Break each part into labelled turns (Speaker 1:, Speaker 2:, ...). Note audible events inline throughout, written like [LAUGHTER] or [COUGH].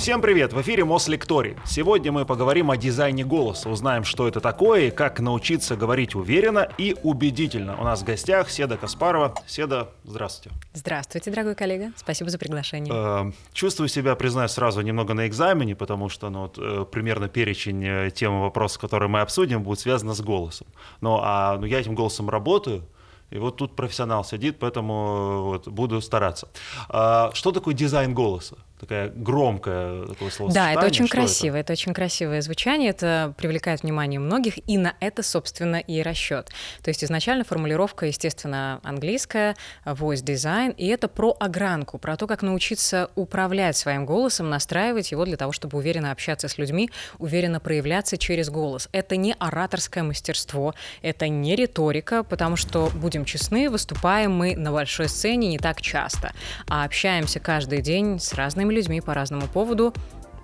Speaker 1: Всем привет! В эфире Мослекторий. Сегодня мы поговорим о дизайне голоса, узнаем, что это такое и как научиться говорить уверенно и убедительно. У нас в гостях Седа Каспарова. Седа, здравствуйте.
Speaker 2: Здравствуйте, дорогой коллега. Спасибо за приглашение.
Speaker 1: Э, чувствую себя, признаюсь, сразу немного на экзамене, потому что ну, вот, э, примерно перечень э, тем вопросов, которые мы обсудим, будет связано с голосом. Ну, а ну, я этим голосом работаю, и вот тут профессионал сидит, поэтому вот, буду стараться. А, что такое дизайн голоса? Такая громкая такое слово.
Speaker 2: Да, это очень красиво, это? это очень красивое звучание, это привлекает внимание многих, и на это, собственно, и расчет. То есть изначально формулировка, естественно, английская, voice design, и это про огранку, про то, как научиться управлять своим голосом, настраивать его для того, чтобы уверенно общаться с людьми, уверенно проявляться через голос. Это не ораторское мастерство, это не риторика, потому что, будем честны, выступаем мы на большой сцене не так часто, а общаемся каждый день с разными разными людьми по разному поводу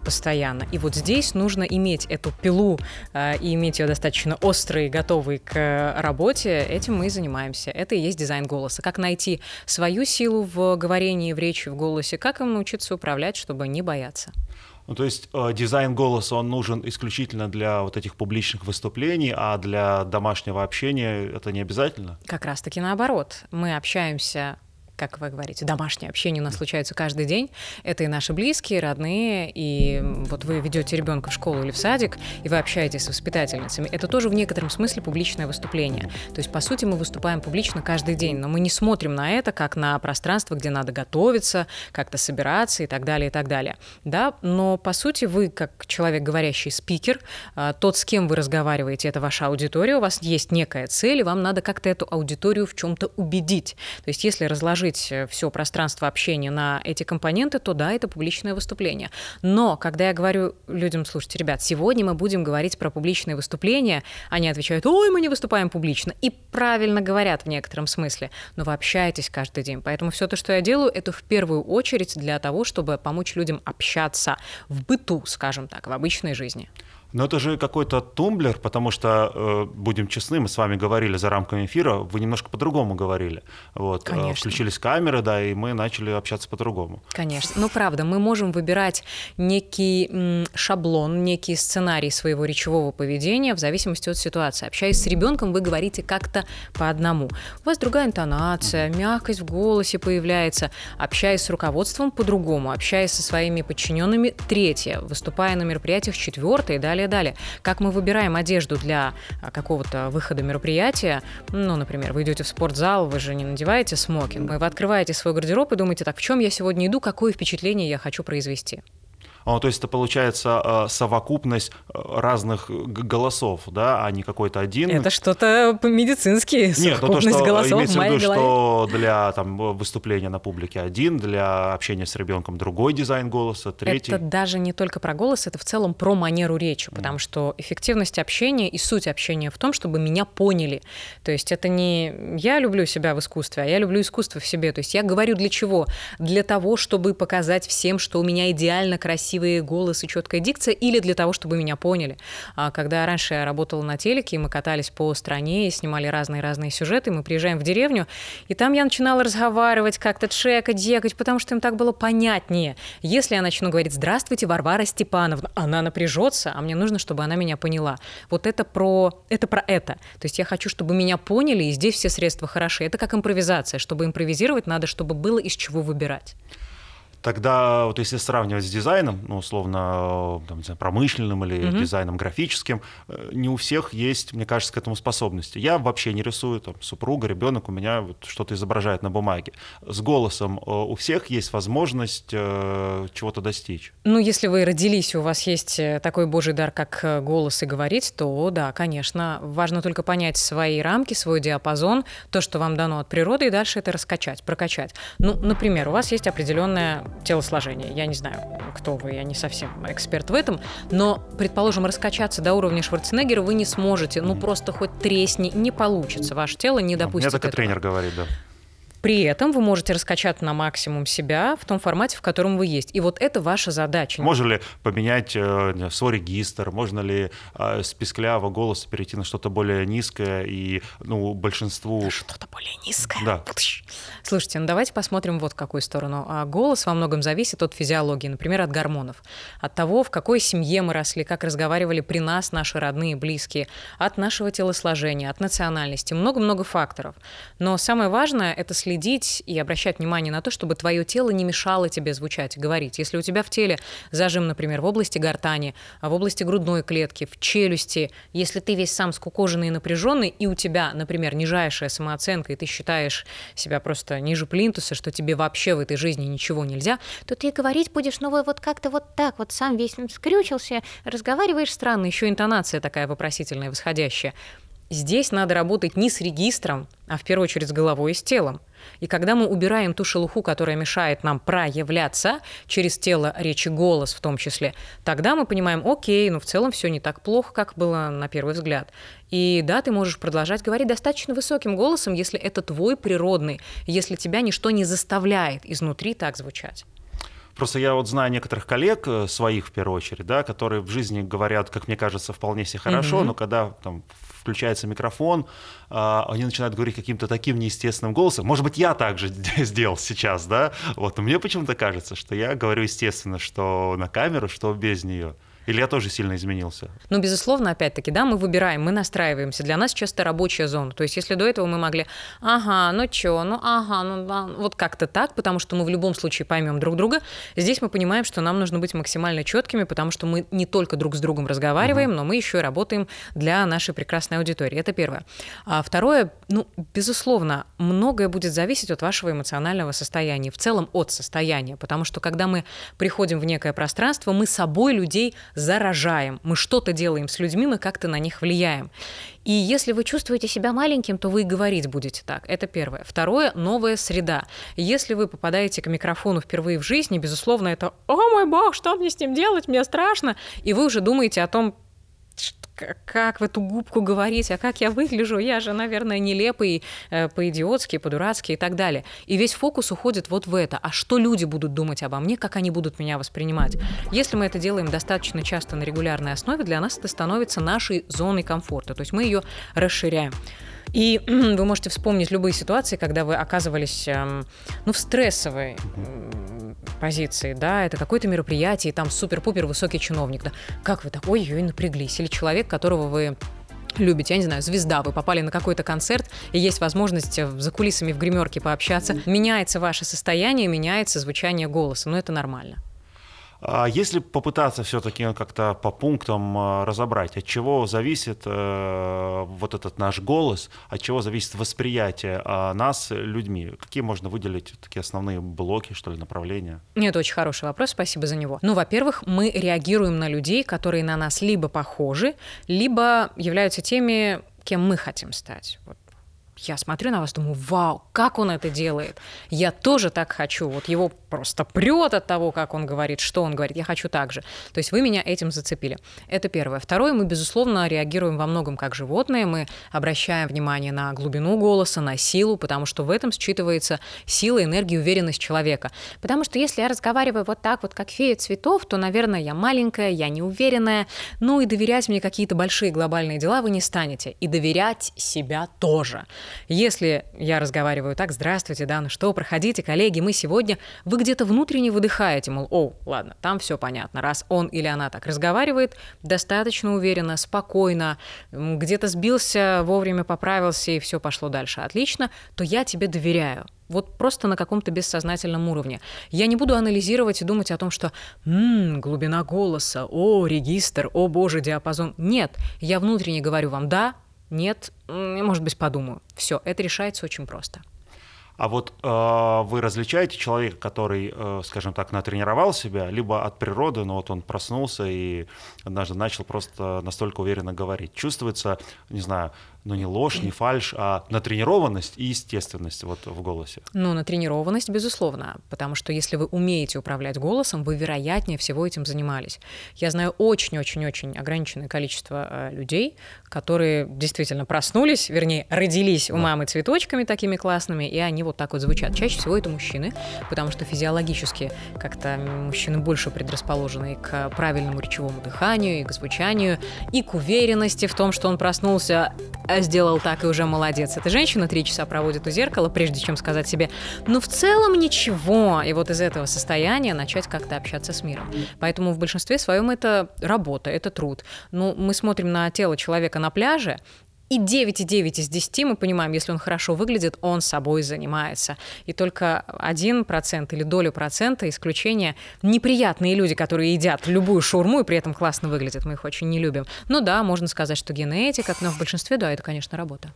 Speaker 2: постоянно. И вот здесь нужно иметь эту пилу э, и иметь ее достаточно острой, готовой к работе. Этим мы и занимаемся. Это и есть дизайн голоса. Как найти свою силу в говорении, в речи, в голосе, как им научиться управлять, чтобы не бояться.
Speaker 1: Ну, то есть э, дизайн голоса, он нужен исключительно для вот этих публичных выступлений, а для домашнего общения это не обязательно?
Speaker 2: Как раз-таки наоборот. Мы общаемся как вы говорите, домашнее общение у нас случается каждый день. Это и наши близкие, родные, и вот вы ведете ребенка в школу или в садик, и вы общаетесь с воспитательницами. Это тоже в некотором смысле публичное выступление. То есть, по сути, мы выступаем публично каждый день, но мы не смотрим на это как на пространство, где надо готовиться, как-то собираться и так далее, и так далее. Да, но по сути вы, как человек, говорящий спикер, а, тот, с кем вы разговариваете, это ваша аудитория, у вас есть некая цель, и вам надо как-то эту аудиторию в чем-то убедить. То есть, если разложить разложить э, все пространство общения на эти компоненты, то да, это публичное выступление. Но когда я говорю людям, слушайте, ребят, сегодня мы будем говорить про публичные выступления, они отвечают, ой, мы не выступаем публично. И правильно говорят в некотором смысле. Но вы общаетесь каждый день. Поэтому все то, что я делаю, это в первую очередь для того, чтобы помочь людям общаться в быту, скажем так, в обычной жизни.
Speaker 1: Но это же какой-то тумблер, потому что, э, будем честны, мы с вами говорили за рамками эфира, вы немножко по-другому говорили. Вот,
Speaker 2: э, Конечно.
Speaker 1: Включились камеры, да, и мы начали общаться по-другому.
Speaker 2: Конечно. Ну, правда, мы можем выбирать некий шаблон, некий сценарий своего речевого поведения в зависимости от ситуации. Общаясь с ребенком, вы говорите как-то по одному. У вас другая интонация, мягкость в голосе появляется. Общаясь с руководством по-другому, общаясь со своими подчиненными третье, выступая на мероприятиях четвертое и далее далее, далее. Как мы выбираем одежду для а, какого-то выхода мероприятия, ну, например, вы идете в спортзал, вы же не надеваете смокинг, вы открываете свой гардероб и думаете, так, в чем я сегодня иду, какое впечатление я хочу произвести.
Speaker 1: А, то есть это получается э, совокупность э, разных голосов, да, а не какой-то один.
Speaker 2: Это что-то медицинский,
Speaker 1: Нет, ну то, что голосов имеется в виду, что для там, выступления на публике один, для общения с ребенком другой дизайн голоса, третий.
Speaker 2: Это даже не только про голос, это в целом про манеру речи, потому mm. что эффективность общения и суть общения в том, чтобы меня поняли. То есть это не я люблю себя в искусстве, а я люблю искусство в себе. То есть я говорю для чего? Для того, чтобы показать всем, что у меня идеально красиво красивый голос и четкая дикция, или для того, чтобы меня поняли. А когда раньше я работала на телеке, мы катались по стране и снимали разные-разные сюжеты, мы приезжаем в деревню, и там я начинала разговаривать как-то, чекать, декать, потому что им так было понятнее. Если я начну говорить «Здравствуйте, Варвара Степановна», она напряжется, а мне нужно, чтобы она меня поняла. Вот это про это. Про это. То есть я хочу, чтобы меня поняли, и здесь все средства хороши. Это как импровизация. Чтобы импровизировать, надо, чтобы было из чего выбирать.
Speaker 1: Тогда вот если сравнивать с дизайном, ну, условно, там, не знаю, промышленным или mm-hmm. дизайном графическим, э, не у всех есть, мне кажется, к этому способности. Я вообще не рисую, там, супруга, ребенок у меня вот что-то изображает на бумаге. С голосом э, у всех есть возможность э, чего-то достичь.
Speaker 2: Ну, если вы родились, у вас есть э, такой божий дар, как голос и говорить, то да, конечно. Важно только понять свои рамки, свой диапазон, то, что вам дано от природы, и дальше это раскачать, прокачать. Ну, например, у вас есть определенная телосложения. Я не знаю, кто вы, я не совсем эксперт в этом, но, предположим, раскачаться до уровня Шварценеггера вы не сможете, ну просто хоть тресни, не получится. Ваше тело не допустит
Speaker 1: Мне так
Speaker 2: и
Speaker 1: тренер говорит, да
Speaker 2: При этом вы можете раскачать на максимум себя в том формате, в котором вы есть. И вот это ваша задача.
Speaker 1: Можно ли поменять э, свой регистр? Можно ли э, с писклявого голоса перейти на что-то более низкое и ну, большинству...
Speaker 2: Что-то более низкое?
Speaker 1: Да. [LAUGHS]
Speaker 2: Слушайте, ну давайте посмотрим вот в какую сторону. А голос во многом зависит от физиологии, например, от гормонов. От того, в какой семье мы росли, как разговаривали при нас наши родные, близкие, от нашего телосложения, от национальности. Много-много факторов. Но самое важное — это следить и обращать внимание на то, чтобы твое тело не мешало тебе звучать, говорить. Если у тебя в теле зажим, например, в области гортани, а в области грудной клетки, в челюсти, если ты весь сам скукоженный и напряженный, и у тебя, например, нижайшая самооценка, и ты считаешь себя просто ниже плинтуса, что тебе вообще в этой жизни ничего нельзя, то ты говорить будешь, ну вот как-то вот так, вот сам весь скрючился, разговариваешь странно, еще интонация такая вопросительная, восходящая. Здесь надо работать не с регистром, а в первую очередь с головой и с телом. И когда мы убираем ту шелуху, которая мешает нам проявляться через тело, речь и голос в том числе, тогда мы понимаем, окей, ну в целом все не так плохо, как было на первый взгляд. И да, ты можешь продолжать говорить достаточно высоким голосом, если это твой природный, если тебя ничто не заставляет изнутри так звучать.
Speaker 1: Просто я вот знаю некоторых коллег э, своих в первую очередь, да, которые в жизни говорят, как мне кажется, вполне себе хорошо, mm-hmm. но когда там включается микрофон, а, они начинают говорить каким-то таким неестественным голосом. Может быть, я так же [LAUGHS] сделал сейчас, да? Вот, но мне почему-то кажется, что я говорю естественно, что на камеру, что без нее. Или я тоже сильно изменился?
Speaker 2: Ну, безусловно, опять-таки, да, мы выбираем, мы настраиваемся. Для нас часто рабочая зона. То есть, если до этого мы могли, ага, ну чё, ну ага, ну да, вот как-то так, потому что мы в любом случае поймем друг друга, здесь мы понимаем, что нам нужно быть максимально четкими, потому что мы не только друг с другом разговариваем, угу. но мы еще и работаем для нашей прекрасной аудитории. Это первое. А второе, ну, безусловно, многое будет зависеть от вашего эмоционального состояния, в целом от состояния, потому что когда мы приходим в некое пространство, мы собой людей заражаем. Мы что-то делаем с людьми, мы как-то на них влияем. И если вы чувствуете себя маленьким, то вы и говорить будете так. Это первое. Второе – новая среда. Если вы попадаете к микрофону впервые в жизни, безусловно, это «О мой бог, что мне с ним делать? Мне страшно!» И вы уже думаете о том, как в эту губку говорить, а как я выгляжу, я же, наверное, нелепый, э, по-идиотски, по-дурацки и так далее. И весь фокус уходит вот в это. А что люди будут думать обо мне, как они будут меня воспринимать? Если мы это делаем достаточно часто на регулярной основе, для нас это становится нашей зоной комфорта. То есть мы ее расширяем. И [CLEARS THROAT] вы можете вспомнить любые ситуации, когда вы оказывались эм, ну, в стрессовой позиции, да, это какое-то мероприятие, и там супер-пупер высокий чиновник, да, как вы так, ой-ой, напряглись, или человек, которого вы любите, я не знаю, звезда, вы попали на какой-то концерт, и есть возможность за кулисами в гримерке пообщаться, меняется ваше состояние, меняется звучание голоса, но это нормально.
Speaker 1: А если попытаться все-таки как-то по пунктам а, разобрать, от чего зависит э, вот этот наш голос, от чего зависит восприятие а, нас людьми, какие можно выделить такие основные блоки, что ли, направления?
Speaker 2: Это очень хороший вопрос, спасибо за него. Ну, во-первых, мы реагируем на людей, которые на нас либо похожи, либо являются теми, кем мы хотим стать. Вот я смотрю на вас, думаю, вау, как он это делает. Я тоже так хочу. Вот его просто прет от того, как он говорит, что он говорит. Я хочу так же. То есть вы меня этим зацепили. Это первое. Второе, мы, безусловно, реагируем во многом как животные. Мы обращаем внимание на глубину голоса, на силу, потому что в этом считывается сила, энергия, уверенность человека. Потому что если я разговариваю вот так вот, как фея цветов, то, наверное, я маленькая, я неуверенная. Ну и доверять мне какие-то большие глобальные дела вы не станете. И доверять себя тоже. Если я разговариваю так, здравствуйте, да, ну что, проходите, коллеги, мы сегодня, вы где-то внутренне выдыхаете, мол, о, ладно, там все понятно, раз он или она так разговаривает, достаточно уверенно, спокойно, где-то сбился, вовремя поправился и все пошло дальше, отлично, то я тебе доверяю. Вот просто на каком-то бессознательном уровне. Я не буду анализировать и думать о том, что «Ммм, глубина голоса, о, регистр, о, боже, диапазон». Нет, я внутренне говорю вам «да», нет, может быть, подумаю. Все, это решается очень просто.
Speaker 1: А вот э, вы различаете человека, который, э, скажем так, натренировал себя, либо от природы, но вот он проснулся и однажды начал просто настолько уверенно говорить. Чувствуется, не знаю, ну не ложь, не фальш, а натренированность и естественность вот в голосе?
Speaker 2: Ну, натренированность, безусловно, потому что если вы умеете управлять голосом, вы, вероятнее всего, этим занимались. Я знаю очень-очень-очень ограниченное количество э, людей, которые действительно проснулись, вернее, родились у мамы цветочками такими классными, и они вот так вот звучат. Чаще всего это мужчины, потому что физиологически как-то мужчины больше предрасположены к правильному речевому дыханию, и к звучанию, и к уверенности в том, что он проснулся, сделал так и уже молодец. Эта женщина три часа проводит у зеркала, прежде чем сказать себе, ну в целом ничего, и вот из этого состояния начать как-то общаться с миром. Поэтому в большинстве своем это работа, это труд. Ну, мы смотрим на тело человека на пляже, и 9,9 из 10 мы понимаем, если он хорошо выглядит, он собой занимается. И только 1% или долю процента исключения неприятные люди, которые едят любую шурму и при этом классно выглядят. Мы их очень не любим. Ну да, можно сказать, что генетика, но в большинстве, да, это, конечно, работа.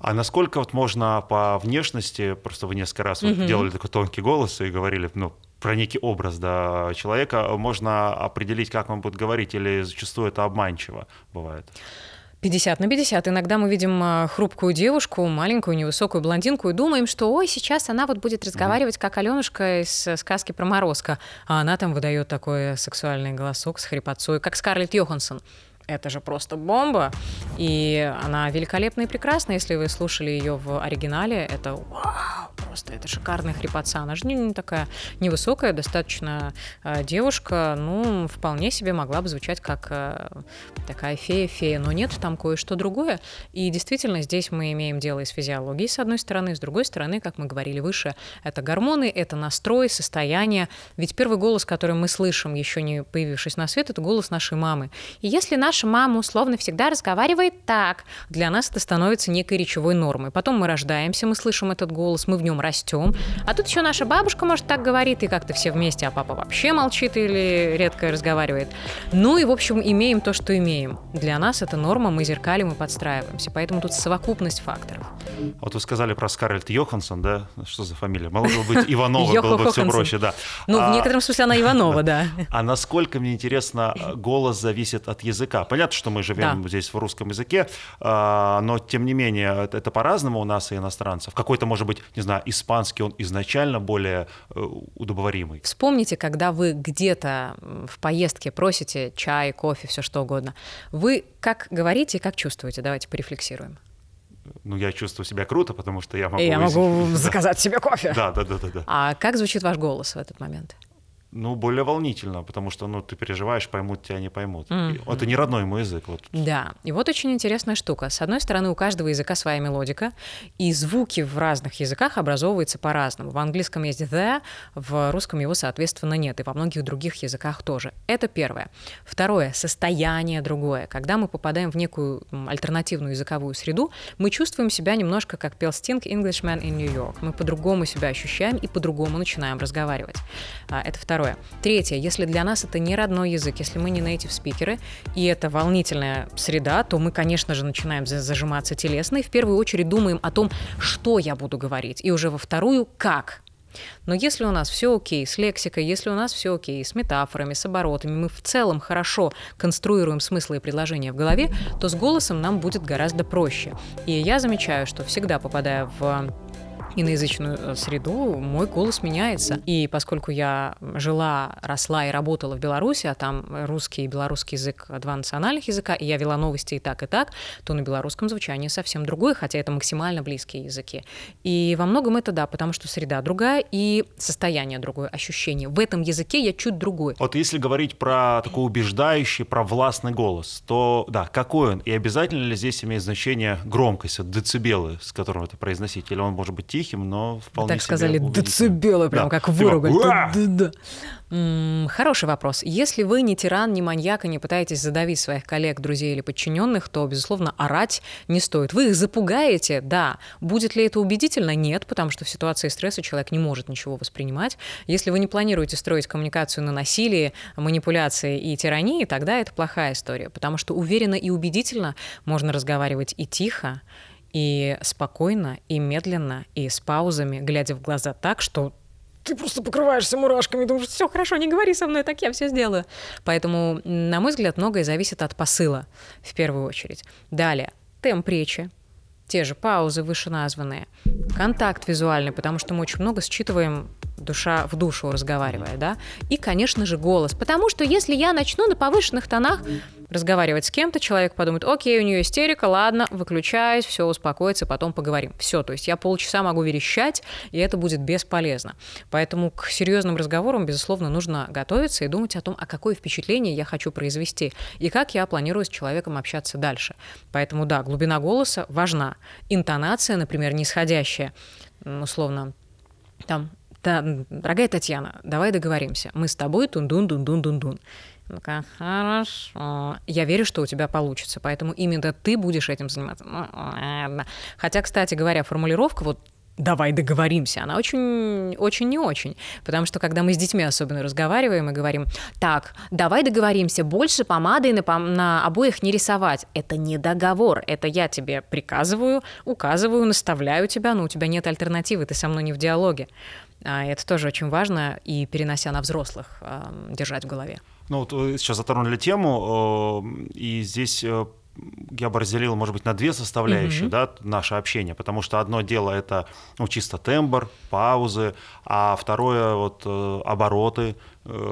Speaker 1: А насколько вот можно по внешности, просто вы несколько раз вот делали такой тонкий голос и говорили, ну, про некий образ да, человека, можно определить, как он будет говорить, или зачастую это обманчиво бывает?
Speaker 2: 50 на 50. Иногда мы видим а, хрупкую девушку, маленькую, невысокую блондинку, и думаем, что ой, сейчас она вот будет разговаривать, как Аленушка из э, сказки про Морозко. А она там выдает такой сексуальный голосок с хрипотцой, как Скарлетт Йоханссон это же просто бомба. И она великолепна и прекрасна. Если вы слушали ее в оригинале, это вау, просто это шикарная хрипотца. Она же не, не такая невысокая, достаточно э, девушка, ну, вполне себе могла бы звучать как э, такая фея-фея, но нет, там кое-что другое. И действительно, здесь мы имеем дело и с физиологией, с одной стороны, с другой стороны, как мы говорили выше, это гормоны, это настрой, состояние. Ведь первый голос, который мы слышим, еще не появившись на свет, это голос нашей мамы. И если наш наша мама условно всегда разговаривает так. Для нас это становится некой речевой нормой. Потом мы рождаемся, мы слышим этот голос, мы в нем растем. А тут еще наша бабушка, может, так говорит, и как-то все вместе, а папа вообще молчит или редко разговаривает. Ну и, в общем, имеем то, что имеем. Для нас это норма, мы зеркалим и подстраиваемся. Поэтому тут совокупность факторов.
Speaker 1: Вот вы сказали про Скарлетт Йоханссон, да? Что за фамилия? Могло бы быть Иванова, было бы все проще, да.
Speaker 2: Ну, в а некотором смысле она Иванова, [LAUGHS] да.
Speaker 1: А насколько, мне интересно, голос зависит от языка? Понятно, что мы живем да. здесь в русском языке, а, но тем не менее это по-разному у нас и иностранцев. Какой-то, может быть, не знаю, испанский, он изначально более э, удобоваримый.
Speaker 2: Вспомните, когда вы где-то в поездке просите чай, кофе, все что угодно. Вы как говорите и как чувствуете? Давайте порефлексируем
Speaker 1: ну, я чувствую себя круто, потому что я могу...
Speaker 2: я могу заказать себе кофе.
Speaker 1: Да, да, да, да, да.
Speaker 2: А как звучит ваш голос в этот момент?
Speaker 1: Ну, более волнительно, потому что, ну, ты переживаешь, поймут тебя, не поймут. Mm-hmm. Это не родной мой язык. Вот.
Speaker 2: Да, и вот очень интересная штука. С одной стороны, у каждого языка своя мелодика, и звуки в разных языках образовываются по-разному. В английском есть the, в русском его, соответственно, нет, и во многих других языках тоже. Это первое. Второе, состояние другое. Когда мы попадаем в некую альтернативную языковую среду, мы чувствуем себя немножко, как пел Стинг Englishman in New York. Мы по-другому себя ощущаем и по-другому начинаем разговаривать. А, это второе второе. Третье, если для нас это не родной язык, если мы не native спикеры, и это волнительная среда, то мы, конечно же, начинаем зажиматься телесно и в первую очередь думаем о том, что я буду говорить, и уже во вторую, как. Но если у нас все окей с лексикой, если у нас все окей с метафорами, с оборотами, мы в целом хорошо конструируем смыслы и предложения в голове, то с голосом нам будет гораздо проще. И я замечаю, что всегда попадая в иноязычную э, среду, мой голос меняется. И поскольку я жила, росла и работала в Беларуси, а там русский и белорусский язык — два национальных языка, и я вела новости и так, и так, то на белорусском звучание совсем другое, хотя это максимально близкие языки. И во многом это да, потому что среда другая и состояние другое, ощущение. В этом языке я чуть другой.
Speaker 1: Вот если говорить про такой убеждающий, про властный голос, то да, какой он? И обязательно ли здесь имеет значение громкость, децибелы, с которым это произносить? Или он может быть тихий, тихим, но вполне
Speaker 2: Так сказали, децибелы, прям да. как выругали. Да, да. Хороший вопрос. Если вы не тиран, не маньяк и не пытаетесь задавить своих коллег, друзей или подчиненных, то, безусловно, орать не стоит. Вы их запугаете, да. Будет ли это убедительно? Нет, потому что в ситуации стресса человек не может ничего воспринимать. Если вы не планируете строить коммуникацию на насилии, манипуляции и тирании, тогда это плохая история, потому что уверенно и убедительно можно разговаривать и тихо, и спокойно, и медленно, и с паузами, глядя в глаза так, что ты просто покрываешься мурашками, думаешь, все хорошо, не говори со мной, так я все сделаю. Поэтому, на мой взгляд, многое зависит от посыла в первую очередь. Далее, темп речи, те же паузы вышеназванные, контакт визуальный, потому что мы очень много считываем душа в душу разговаривая, да, и, конечно же, голос, потому что если я начну на повышенных тонах разговаривать с кем-то, человек подумает, окей, у нее истерика, ладно, выключаюсь, все, успокоится, потом поговорим. Все, то есть я полчаса могу верещать, и это будет бесполезно. Поэтому к серьезным разговорам, безусловно, нужно готовиться и думать о том, а какое впечатление я хочу произвести, и как я планирую с человеком общаться дальше. Поэтому, да, глубина голоса важна. Интонация, например, нисходящая, условно, там, дорогая Татьяна, давай договоримся. Мы с тобой тун-дун-дун-дун-дун-дун. Ну-ка, хорошо. Я верю, что у тебя получится, поэтому именно ты будешь этим заниматься. Ну, ладно. Хотя, кстати говоря, формулировка вот давай договоримся, она очень, очень не очень. Потому что когда мы с детьми особенно разговариваем и говорим, так, давай договоримся, больше помады на, на обоих не рисовать. Это не договор, это я тебе приказываю, указываю, наставляю тебя, но у тебя нет альтернативы, ты со мной не в диалоге. А это тоже очень важно, и перенося на взрослых, держать в голове.
Speaker 1: Ну вот вы сейчас затронули тему, и здесь э, я бы разделил, может быть, на две составляющие, mm-hmm. да, наше общение, потому что одно дело это ну, чисто тембр, паузы, а второе вот э, обороты,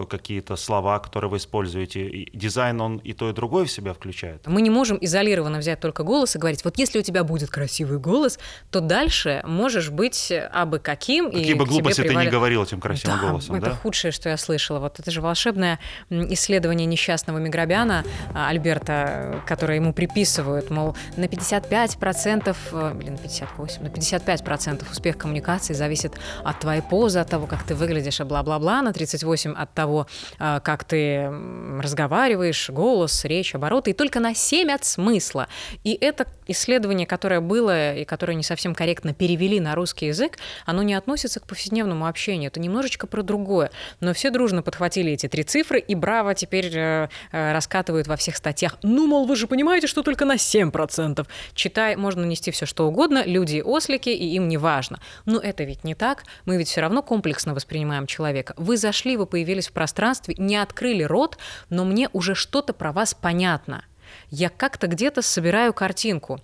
Speaker 1: какие-то слова, которые вы используете. И дизайн, он и то, и другое в себя включает.
Speaker 2: Мы не можем изолированно взять только голос и говорить, вот если у тебя будет красивый голос, то дальше можешь быть абы каким.
Speaker 1: Какие
Speaker 2: и
Speaker 1: бы глупости привали... ты не говорил этим красивым
Speaker 2: да,
Speaker 1: голосом.
Speaker 2: это
Speaker 1: да?
Speaker 2: худшее, что я слышала. Вот это же волшебное исследование несчастного Миграбяна а, Альберта, которое ему приписывают, мол, на 55%, э, блин, на 58, на 55% успех коммуникации зависит от твоей позы, от того, как ты выглядишь, а бла-бла-бла, на 38% от того, а, как ты разговариваешь, голос, речь, обороты, и только на 7 от смысла. И это исследование, которое было и которое не совсем корректно перевели на русский язык, оно не относится к повседневному общению, это немножечко про другое. Но все дружно подхватили эти три цифры, и браво теперь э, э, раскатывают во всех статьях. Ну, мол, вы же понимаете, что только на 7%. Читай, можно нести все что угодно, люди ослики, и им не важно. Но это ведь не так. Мы ведь все равно комплексно воспринимаем человека. Вы зашли, вы появились появились в пространстве, не открыли рот, но мне уже что-то про вас понятно. Я как-то где-то собираю картинку.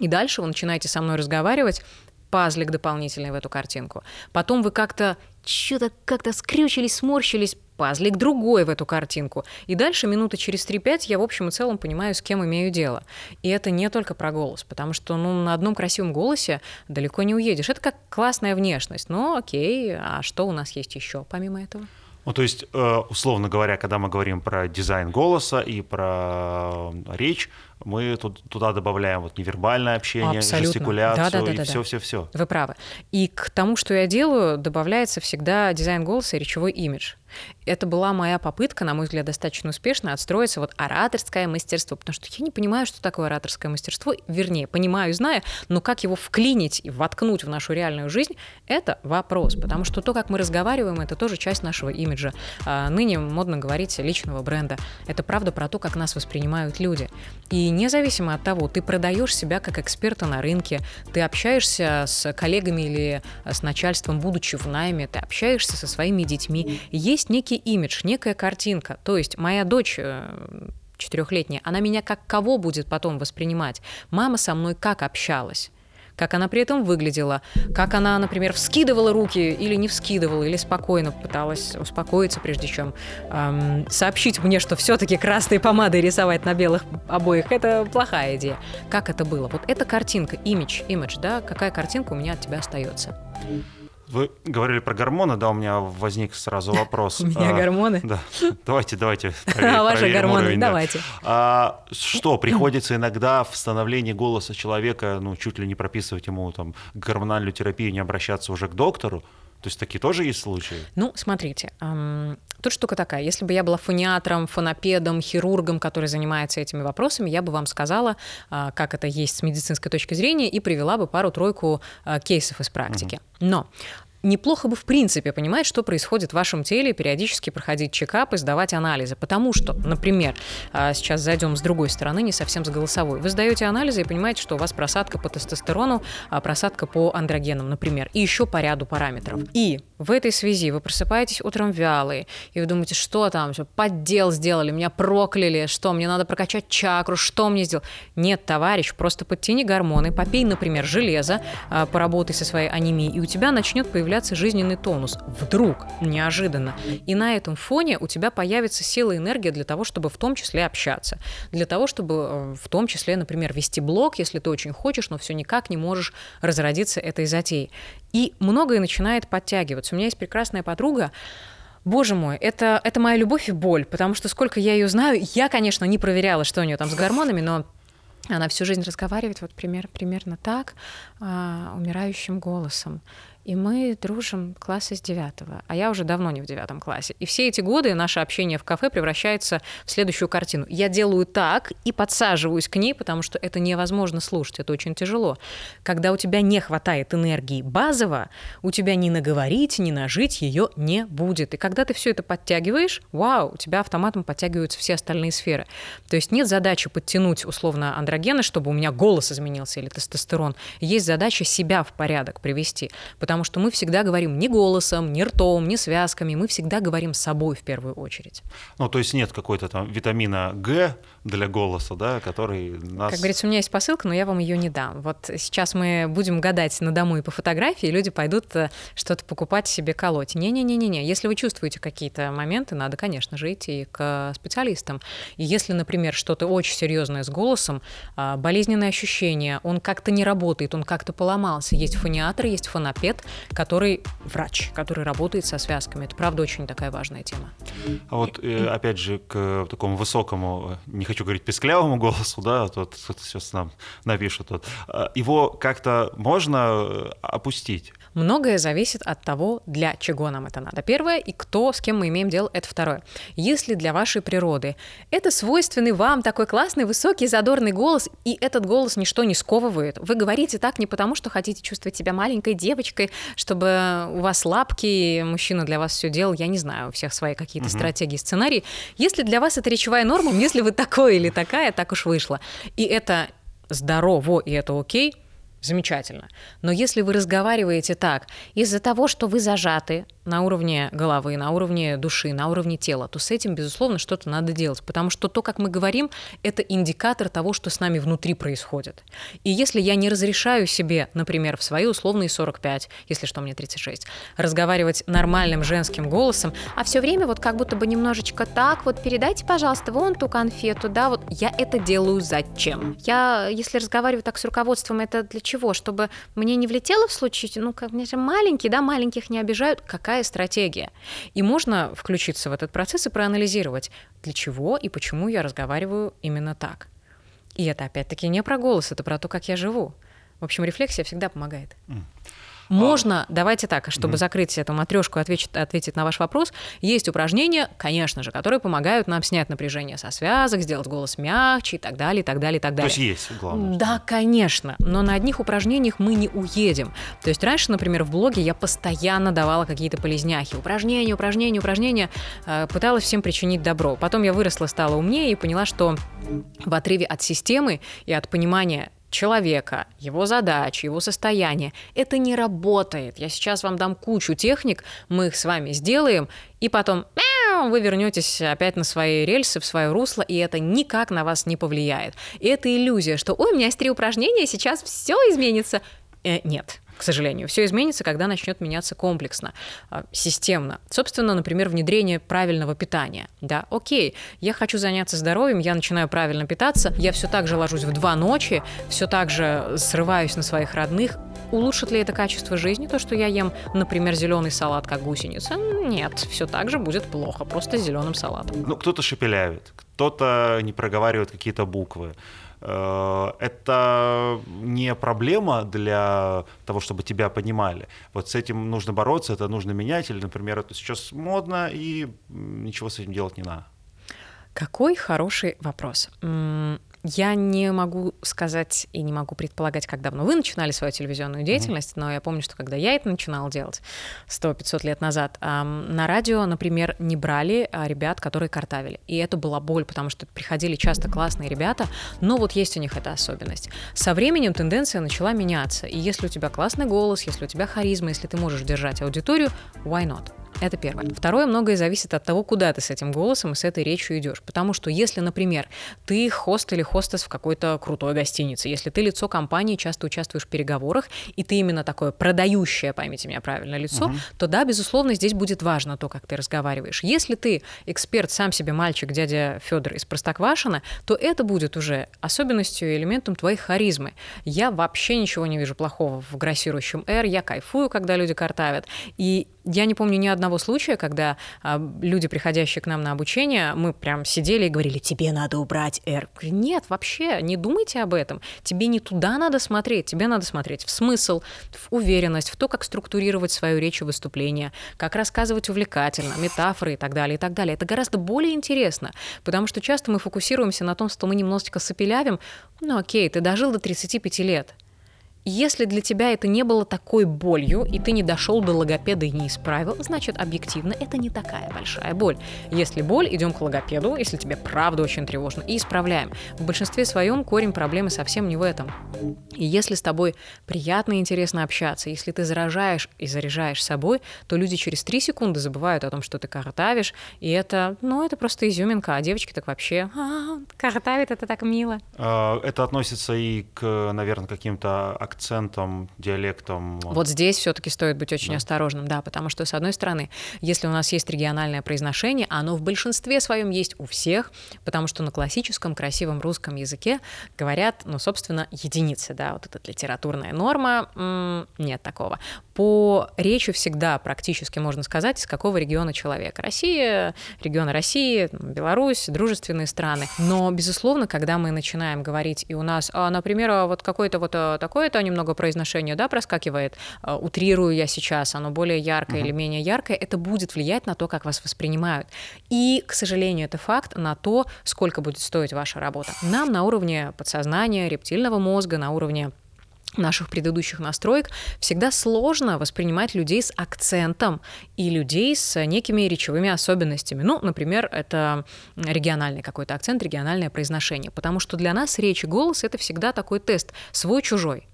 Speaker 2: И дальше вы начинаете со мной разговаривать, пазлик дополнительный в эту картинку. Потом вы как-то что-то как-то скрючились, сморщились, пазлик другой в эту картинку. И дальше минуты через 3-5 я в общем и целом понимаю, с кем имею дело. И это не только про голос, потому что ну, на одном красивом голосе далеко не уедешь. Это как классная внешность. Ну окей, а что у нас есть еще помимо этого?
Speaker 1: Ну, то есть, э, условно говоря, когда мы говорим про дизайн голоса и про речь, мы тут, туда добавляем вот невербальное общение, Абсолютно. жестикуляцию да, да, да, и все-все-все.
Speaker 2: Вы правы. И к тому, что я делаю, добавляется всегда дизайн голоса и речевой имидж. Это была моя попытка, на мой взгляд, достаточно успешно отстроиться вот ораторское мастерство, потому что я не понимаю, что такое ораторское мастерство, вернее, понимаю, знаю, но как его вклинить и воткнуть в нашу реальную жизнь, это вопрос, потому что то, как мы разговариваем, это тоже часть нашего имиджа. А, ныне модно говорить личного бренда. Это правда про то, как нас воспринимают люди. И независимо от того, ты продаешь себя как эксперта на рынке, ты общаешься с коллегами или с начальством, будучи в найме, ты общаешься со своими детьми, есть есть некий имидж, некая картинка. То есть моя дочь э, четырехлетняя, она меня как кого будет потом воспринимать? Мама со мной как общалась? Как она при этом выглядела, как она, например, вскидывала руки или не вскидывала, или спокойно пыталась успокоиться, прежде чем эм, сообщить мне, что все-таки красной помадой рисовать на белых обоих – это плохая идея. Как это было? Вот эта картинка, имидж, имидж, да, какая картинка у меня от тебя остается?
Speaker 1: Вы говорили про гормоны, да, у меня возник сразу вопрос. [LAUGHS]
Speaker 2: У меня а, гормоны? [LAUGHS]
Speaker 1: Да, давайте, давайте. [LAUGHS]
Speaker 2: А ваши гормоны, давайте.
Speaker 1: А что, приходится иногда в становлении голоса человека, ну, чуть ли не прописывать ему там гормональную терапию, не обращаться уже к доктору? То есть такие тоже есть случаи?
Speaker 2: Ну, смотрите, тут штука такая. Если бы я была фониатором, фонопедом, хирургом, который занимается этими вопросами, я бы вам сказала, э, как это есть с медицинской точки зрения, и привела бы пару-тройку э, кейсов из практики. Но неплохо бы в принципе понимать, что происходит в вашем теле, периодически проходить чекап и сдавать анализы. Потому что, например, а, сейчас зайдем с другой стороны, не совсем с голосовой. Вы сдаете анализы и понимаете, что у вас просадка по тестостерону, а просадка по андрогенам, например, и еще по ряду параметров. И в этой связи вы просыпаетесь утром вялые, и вы думаете, что там, что поддел сделали, меня прокляли, что мне надо прокачать чакру, что мне сделать? Нет, товарищ, просто подтяни гормоны, попей, например, железо, а, поработай со своей анемией, и у тебя начнет появляться появляться жизненный тонус. Вдруг, неожиданно. И на этом фоне у тебя появится сила и энергия для того, чтобы в том числе общаться. Для того, чтобы э, в том числе, например, вести блог, если ты очень хочешь, но все никак не можешь разродиться этой затеей. И многое начинает подтягиваться. У меня есть прекрасная подруга, Боже мой, это, это моя любовь и боль, потому что сколько я ее знаю, я, конечно, не проверяла, что у нее там с гормонами, но она всю жизнь разговаривает вот пример, примерно так, а, умирающим голосом. И мы дружим класса с девятого, а я уже давно не в девятом классе. И все эти годы наше общение в кафе превращается в следующую картину. Я делаю так и подсаживаюсь к ней, потому что это невозможно слушать, это очень тяжело. Когда у тебя не хватает энергии базово, у тебя ни наговорить, ни нажить ее не будет. И когда ты все это подтягиваешь, вау, у тебя автоматом подтягиваются все остальные сферы. То есть нет задачи подтянуть условно андрогены, чтобы у меня голос изменился или тестостерон. Есть задача себя в порядок привести потому что мы всегда говорим не голосом, не ртом, не связками, мы всегда говорим собой в первую очередь.
Speaker 1: Ну, то есть нет какой-то там витамина Г для голоса, да, который нас...
Speaker 2: Как говорится, у меня есть посылка, но я вам ее не дам. Вот сейчас мы будем гадать на дому и по фотографии, и люди пойдут э, что-то покупать себе колоть. Не-не-не-не-не. Если вы чувствуете какие-то моменты, надо, конечно же, идти к специалистам. И если, например, что-то очень серьезное с голосом, а, болезненные ощущения, он как-то не работает, он как-то поломался. Есть фониатор, есть фонопед, который врач, который работает со связками. Это, правда, очень такая важная тема.
Speaker 1: А вот, э, опять же, к такому высокому, не хочу говорить песклявому голосу, да, тут, тут сейчас нам напишут, вот, а, его как-то можно э, опустить?
Speaker 2: Многое зависит от того, для чего нам это надо. Первое, и кто, с кем мы имеем дело, это второе. Если для вашей природы это свойственный вам такой классный, высокий, задорный голос, и этот голос ничто не сковывает, вы говорите так не потому, что хотите чувствовать себя маленькой девочкой, чтобы у вас лапки, и мужчина для вас все делал, я не знаю, у всех свои какие-то угу. стратегии, сценарии. Если для вас это речевая норма, [LAUGHS] если вы такой или такая, так уж вышло, и это здорово, и это окей, замечательно. Но если вы разговариваете так, из-за того, что вы зажаты, на уровне головы, на уровне души, на уровне тела, то с этим, безусловно, что-то надо делать. Потому что то, как мы говорим, это индикатор того, что с нами внутри происходит. И если я не разрешаю себе, например, в свои условные 45, если что, мне 36, разговаривать нормальным женским голосом, а все время вот как будто бы немножечко так, вот передайте, пожалуйста, вон ту конфету, да, вот я это делаю зачем? Я, если разговариваю так с руководством, это для чего? Чтобы мне не влетело в случае, ну, как мне же маленький, да, маленьких не обижают, какая стратегия. И можно включиться в этот процесс и проанализировать, для чего и почему я разговариваю именно так. И это опять-таки не про голос, это про то, как я живу. В общем, рефлексия всегда помогает. Можно, давайте так, чтобы mm-hmm. закрыть эту матрешку и ответить, ответить на ваш вопрос, есть упражнения, конечно же, которые помогают нам снять напряжение со связок, сделать голос мягче и так далее, и так далее, и так далее.
Speaker 1: То есть есть, главное.
Speaker 2: Да, конечно, но на одних упражнениях мы не уедем. То есть раньше, например, в блоге я постоянно давала какие-то полезняхи, упражнения, упражнения, упражнения, э, пыталась всем причинить добро. Потом я выросла, стала умнее и поняла, что в отрыве от системы и от понимания человека, его задач, его состояние. Это не работает. Я сейчас вам дам кучу техник, мы их с вами сделаем, и потом вы вернетесь опять на свои рельсы, в свое русло, и это никак на вас не повлияет. И это иллюзия, что «Ой, у меня есть три упражнения, сейчас все изменится». Э, нет к сожалению. Все изменится, когда начнет меняться комплексно, а, системно. Собственно, например, внедрение правильного питания. Да, окей, я хочу заняться здоровьем, я начинаю правильно питаться, я все так же ложусь в два ночи, все так же срываюсь на своих родных. Улучшит ли это качество жизни, то, что я ем, например, зеленый салат, как гусеница? Нет, все так же будет плохо, просто зеленым салатом.
Speaker 1: Ну, кто-то шепелявит, кто-то не проговаривает какие-то буквы. Э, это не проблема для того, чтобы тебя понимали. Вот с этим нужно бороться, это нужно менять, или, например, это сейчас модно, и ничего с этим делать не надо.
Speaker 2: Какой хороший вопрос. Я не могу сказать и не могу предполагать, как давно вы начинали свою телевизионную деятельность, mm-hmm. но я помню, что когда я это начинала делать 100-500 лет назад, на радио, например, не брали а, ребят, которые картавили. И это была боль, потому что приходили часто классные ребята, но вот есть у них эта особенность. Со временем тенденция начала меняться. И если у тебя классный голос, если у тебя харизма, если ты можешь держать аудиторию, why not? Это первое. Второе, многое зависит от того, куда ты с этим голосом и с этой речью идешь. Потому что если, например, ты хост или хостес в какой-то крутой гостинице, если ты лицо компании, часто участвуешь в переговорах, и ты именно такое продающее, поймите меня правильно, лицо, угу. то да, безусловно, здесь будет важно то, как ты разговариваешь. Если ты эксперт, сам себе мальчик, дядя Федор из Простоквашина, то это будет уже особенностью и элементом твоей харизмы. Я вообще ничего не вижу плохого в грассирующем R, я кайфую, когда люди картавят. И я не помню ни одного случая, когда а, люди, приходящие к нам на обучение, мы прям сидели и говорили, тебе надо убрать R. Нет, вообще, не думайте об этом. Тебе не туда надо смотреть, тебе надо смотреть в смысл, в уверенность, в то, как структурировать свою речь и выступление, как рассказывать увлекательно, метафоры и так далее, и так далее. Это гораздо более интересно, потому что часто мы фокусируемся на том, что мы немножечко сопелявим. Ну окей, ты дожил до 35 лет, если для тебя это не было такой болью, и ты не дошел до логопеда и не исправил, значит, объективно это не такая большая боль. Если боль, идем к логопеду, если тебе правда очень тревожно, и исправляем. В большинстве своем корень проблемы совсем не в этом. И если с тобой приятно и интересно общаться, если ты заражаешь и заряжаешь собой, то люди через три секунды забывают о том, что ты картавишь, и это, ну, это просто изюминка, а девочки так вообще, а, картавит, это так мило.
Speaker 1: А, это относится и к, наверное, каким-то акцентом, диалектом.
Speaker 2: Вот здесь все-таки стоит быть очень да. осторожным, да, потому что, с одной стороны, если у нас есть региональное произношение, оно в большинстве своем есть у всех, потому что на классическом красивом русском языке говорят, ну, собственно, единицы, да, вот эта литературная норма, нет такого. По речи всегда практически можно сказать, из какого региона человек. Россия, регион России, Беларусь, дружественные страны. Но, безусловно, когда мы начинаем говорить, и у нас, а, например, вот какое-то вот а, такое-то немного произношение, да, проскакивает, утрирую я сейчас, оно более яркое uh-huh. или менее яркое, это будет влиять на то, как вас воспринимают. И, к сожалению, это факт на то, сколько будет стоить ваша работа. Нам на уровне подсознания, рептильного мозга, на уровне наших предыдущих настроек, всегда сложно воспринимать людей с акцентом и людей с некими речевыми особенностями. Ну, например, это региональный какой-то акцент, региональное произношение, потому что для нас речь и голос — это всегда такой тест свой-чужой.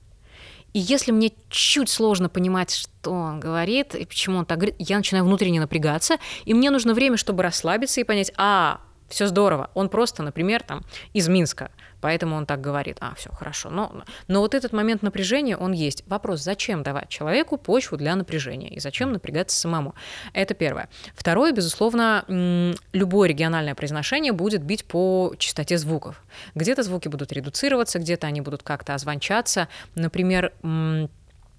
Speaker 2: И если мне чуть сложно понимать, что он говорит и почему он так говорит, я начинаю внутренне напрягаться, и мне нужно время, чтобы расслабиться и понять, а, все здорово, он просто, например, там из Минска, поэтому он так говорит. А, все хорошо. Но, но вот этот момент напряжения, он есть. Вопрос, зачем давать человеку почву для напряжения и зачем напрягаться самому? Это первое. Второе, безусловно, любое региональное произношение будет бить по частоте звуков. Где-то звуки будут редуцироваться, где-то они будут как-то озвончаться. Например,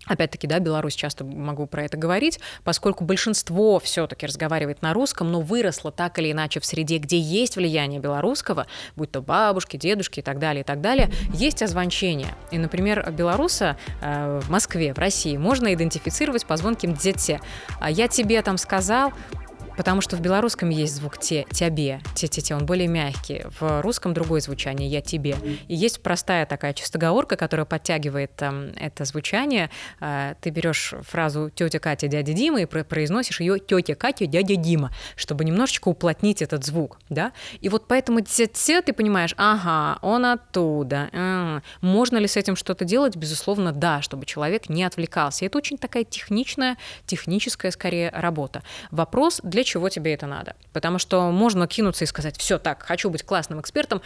Speaker 2: Опять-таки, да, Беларусь часто могу про это говорить, поскольку большинство все-таки разговаривает на русском, но выросло так или иначе в среде, где есть влияние белорусского, будь то бабушки, дедушки и так далее, и так далее, есть озвончение. И, например, белоруса э, в Москве, в России можно идентифицировать по звонким «дзете». А я тебе там сказал, Потому что в белорусском есть звук те, тебе, те-те-те, он более мягкий. В русском другое звучание, я тебе. И есть простая такая чистоговорка, которая подтягивает там, это звучание. А, ты берешь фразу тетя Катя, дядя Дима и произносишь ее тетя Катя, дядя Дима, чтобы немножечко уплотнить этот звук, да? И вот поэтому те-те ты понимаешь, ага, он оттуда. М-м. Можно ли с этим что-то делать? Безусловно, да, чтобы человек не отвлекался. И это очень такая техничная, техническая скорее работа. Вопрос, для чего тебе это надо. Потому что можно кинуться и сказать, все так, хочу быть классным экспертом,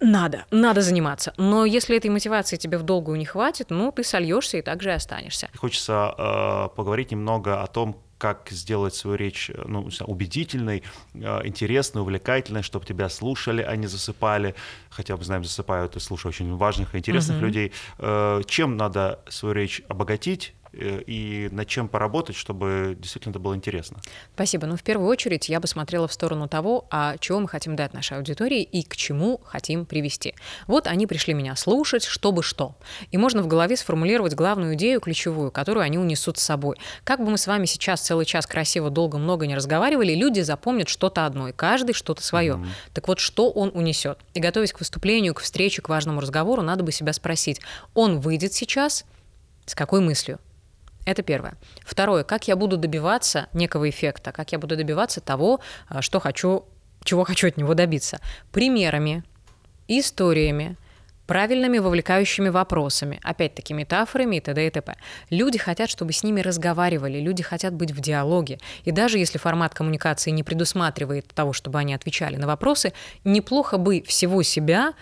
Speaker 2: надо, надо заниматься. Но если этой мотивации тебе в долгую не хватит, ну, ты сольешься и также и останешься.
Speaker 1: Хочется э, поговорить немного о том, как сделать свою речь э, ну, убедительной, э, интересной, увлекательной, чтобы тебя слушали, а не засыпали. Хотя мы знаем, засыпают и слушают очень важных и интересных mm-hmm. людей. Э, чем надо свою речь обогатить, и над чем поработать, чтобы действительно это было интересно?
Speaker 2: Спасибо. Ну, в первую очередь, я бы смотрела в сторону того, а чего мы хотим дать нашей аудитории и к чему хотим привести. Вот они пришли меня слушать, чтобы что. И можно в голове сформулировать главную идею, ключевую, которую они унесут с собой. Как бы мы с вами сейчас целый час красиво, долго, много не разговаривали, люди запомнят что-то одно, и каждый что-то свое. Mm-hmm. Так вот, что он унесет? И готовясь к выступлению, к встрече, к важному разговору, надо бы себя спросить, он выйдет сейчас с какой мыслью? Это первое. Второе, как я буду добиваться некого эффекта, как я буду добиваться того, а, что хочу, чего хочу от него добиться. Примерами, историями, правильными вовлекающими вопросами, опять-таки метафорами и т.д. и т.п. Люди хотят, чтобы с ними разговаривали, люди хотят быть в диалоге. И даже если формат коммуникации не предусматривает того, чтобы они отвечали на вопросы, неплохо бы всего себя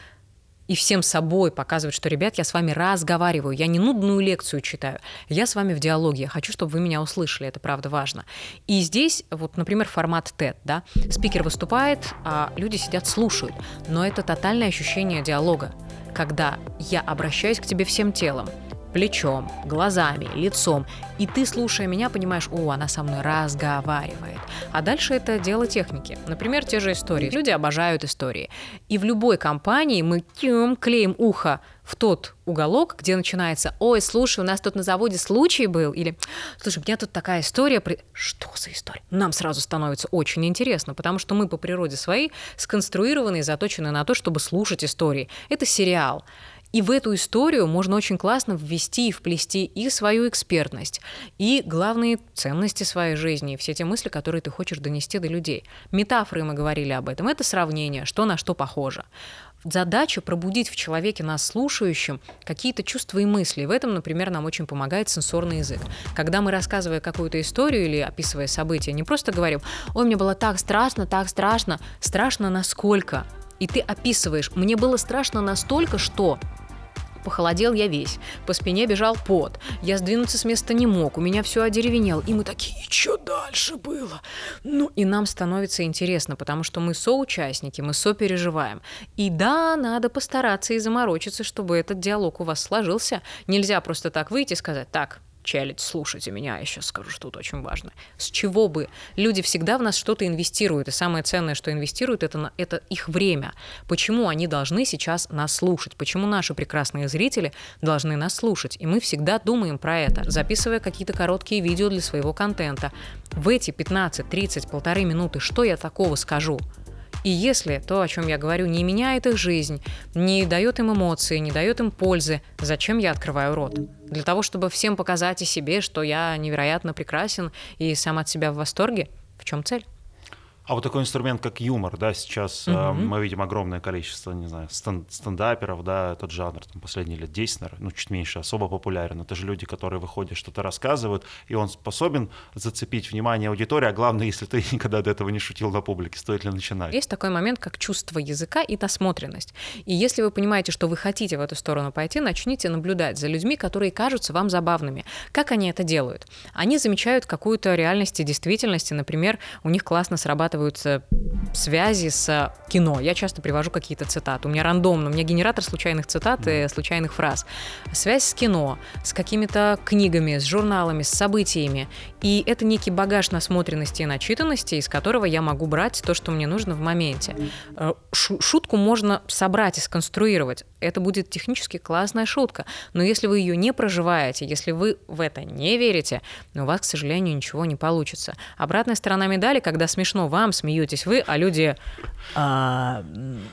Speaker 2: и всем собой показывать, что, ребят, я с вами разговариваю, я не нудную лекцию читаю, я с вами в диалоге, я хочу, чтобы вы меня услышали, это правда важно. И здесь, вот, например, формат TED, да, спикер выступает, а люди сидят, слушают, но это тотальное ощущение диалога, когда я обращаюсь к тебе всем телом, плечом, глазами, лицом. И ты, слушая меня, понимаешь, о, она со мной разговаривает. А дальше это дело техники. Например, те же истории. Люди обожают истории. И в любой компании мы тем, клеим ухо в тот уголок, где начинается «Ой, слушай, у нас тут на заводе случай был» или «Слушай, у меня тут такая история». При... Что за история? Нам сразу становится очень интересно, потому что мы по природе своей сконструированы и заточены на то, чтобы слушать истории. Это сериал. И в эту историю можно очень классно ввести и вплести и свою экспертность, и главные ценности своей жизни, и все те мысли, которые ты хочешь донести до людей. Метафоры мы говорили об этом. Это сравнение, что на что похоже. Задача пробудить в человеке, нас слушающим, какие-то чувства и мысли. В этом, например, нам очень помогает сенсорный язык. Когда мы, рассказывая какую-то историю или описывая события, не просто говорим «Ой, мне было так страшно, так страшно». Страшно насколько? И ты описываешь «Мне было страшно настолько, что…» Похолодел я весь. По спине бежал пот. Я сдвинуться с места не мог. У меня все одеревенело. И мы такие, что дальше было? Ну, и нам становится интересно, потому что мы соучастники, мы сопереживаем. И да, надо постараться и заморочиться, чтобы этот диалог у вас сложился. Нельзя просто так выйти и сказать, так, челядь, слушайте меня, я сейчас скажу что-то очень важное. С чего бы? Люди всегда в нас что-то инвестируют, и самое ценное, что инвестируют, это, это их время. Почему они должны сейчас нас слушать? Почему наши прекрасные зрители должны нас слушать? И мы всегда думаем про это, записывая какие-то короткие видео для своего контента. В эти 15, 30, полторы минуты что я такого скажу? И если то, о чем я говорю, не меняет их жизнь, не дает им эмоции, не дает им пользы, зачем я открываю рот? Для того, чтобы всем показать и себе, что я невероятно прекрасен и сам от себя в восторге? В чем цель?
Speaker 1: А вот такой инструмент, как юмор, да, сейчас угу. э, мы видим огромное количество, не знаю, стен- стендаперов, да, этот жанр, там, последние лет 10, наверное, ну, чуть меньше, особо популярен. Это же люди, которые выходят, что-то рассказывают, и он способен зацепить внимание аудитории, а главное, если ты [LAUGHS] никогда до этого не шутил на публике, стоит ли начинать?
Speaker 2: Есть такой момент, как чувство языка и насмотренность. И если вы понимаете, что вы хотите в эту сторону пойти, начните наблюдать за людьми, которые кажутся вам забавными. Как они это делают? Они замечают какую-то реальность и действительность, и, например, у них классно срабатывает складываются связи с кино. Я часто привожу какие-то цитаты. У меня рандомно, у меня генератор случайных цитат и случайных фраз. Связь с кино, с какими-то книгами, с журналами, с событиями. И это некий багаж насмотренности и начитанности, из которого я могу брать то, что мне нужно в моменте. Э, шутку можно собрать и сконструировать. Это будет технически классная шутка. Но если вы ее не проживаете, если вы в это не верите, у вас, к сожалению, ничего не получится. Обратная сторона медали, когда смешно вам, смеетесь вы, а люди... А,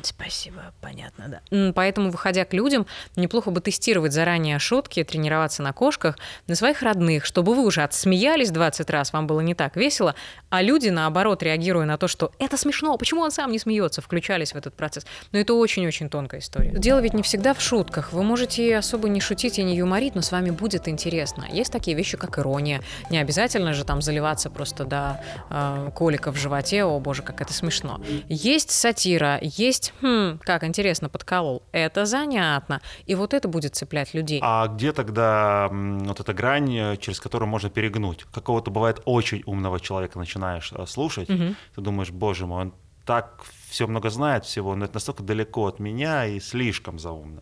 Speaker 2: спасибо, понятно, да. Поэтому, выходя к людям, неплохо бы тестировать заранее шутки, тренироваться на кошках, на своих родных, чтобы вы уже отсмеялись 20 раз, вам было не так весело, а люди, наоборот, реагируя на то, что это смешно, почему он сам не смеется, включались в этот процесс. Но это очень-очень тонкая история. Дело ведь не всегда в шутках. Вы можете особо не шутить и не юморить, но с вами будет интересно. Есть такие вещи, как ирония. Не обязательно же там заливаться просто до э, колика в животе, о боже, как это смешно. Есть сатира, есть, хм, как интересно, подколол. Это занятно. И вот это будет цеплять людей.
Speaker 1: А где тогда вот эта грань, через которую можно перегнуть? Какого-то бывает очень умного человека начинаешь э, слушать, угу. ты думаешь, боже мой, он так все много знает всего, но это настолько далеко от меня и слишком заумно.